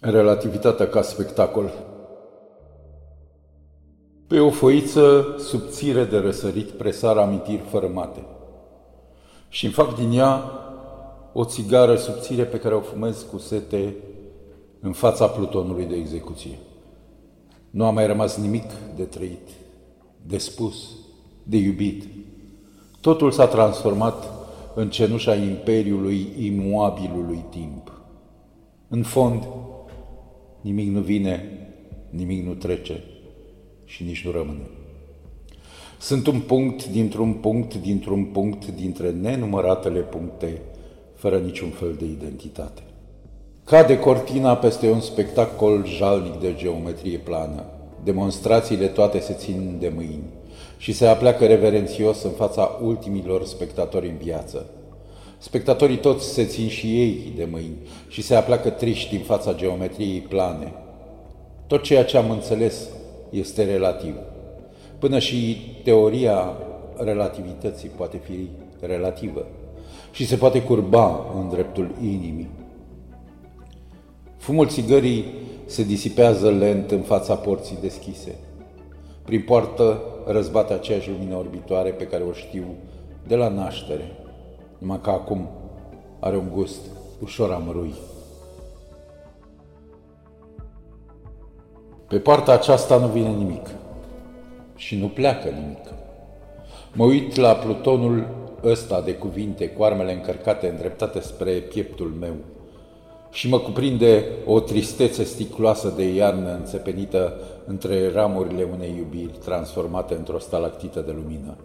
Relativitatea ca spectacol Pe o foiță subțire de răsărit presar amintiri fără mate și îmi fac din ea o țigară subțire pe care o fumez cu sete în fața plutonului de execuție. Nu a mai rămas nimic de trăit, de spus, de iubit. Totul s-a transformat în cenușa imperiului imuabilului timp. În fond, nimic nu vine, nimic nu trece și nici nu rămâne. Sunt un punct dintr-un punct dintr-un punct dintre nenumăratele puncte, fără niciun fel de identitate. Cade cortina peste un spectacol jalnic de geometrie plană. Demonstrațiile toate se țin de mâini și se apleacă reverențios în fața ultimilor spectatori în viață – Spectatorii toți se țin și ei de mâini și se apleacă triști în fața geometriei plane. Tot ceea ce am înțeles este relativ. Până și teoria relativității poate fi relativă și se poate curba în dreptul inimii. Fumul țigării se disipează lent în fața porții deschise. Prin poartă răzbate aceeași lumină orbitoare pe care o știu de la naștere numai că acum are un gust ușor amărui. Pe partea aceasta nu vine nimic și nu pleacă nimic. Mă uit la plutonul ăsta de cuvinte cu armele încărcate îndreptate spre pieptul meu și mă cuprinde o tristețe sticloasă de iarnă înțepenită între ramurile unei iubiri transformate într-o stalactită de lumină.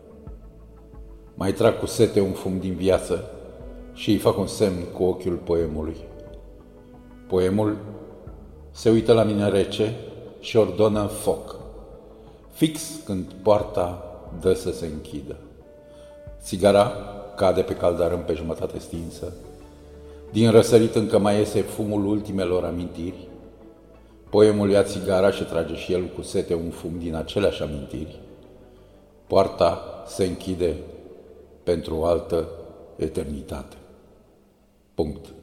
Mai trag cu sete un fum din viață și îi fac un semn cu ochiul poemului. Poemul se uită la mine rece și ordonă foc. Fix când poarta dă să se închidă. Țigara cade pe caldarâm pe jumătate stinsă. Din răsărit încă mai iese fumul ultimelor amintiri. Poemul ia țigara și trage și el cu sete un fum din aceleași amintiri. Poarta se închide pentru o altă eternitate. Punct.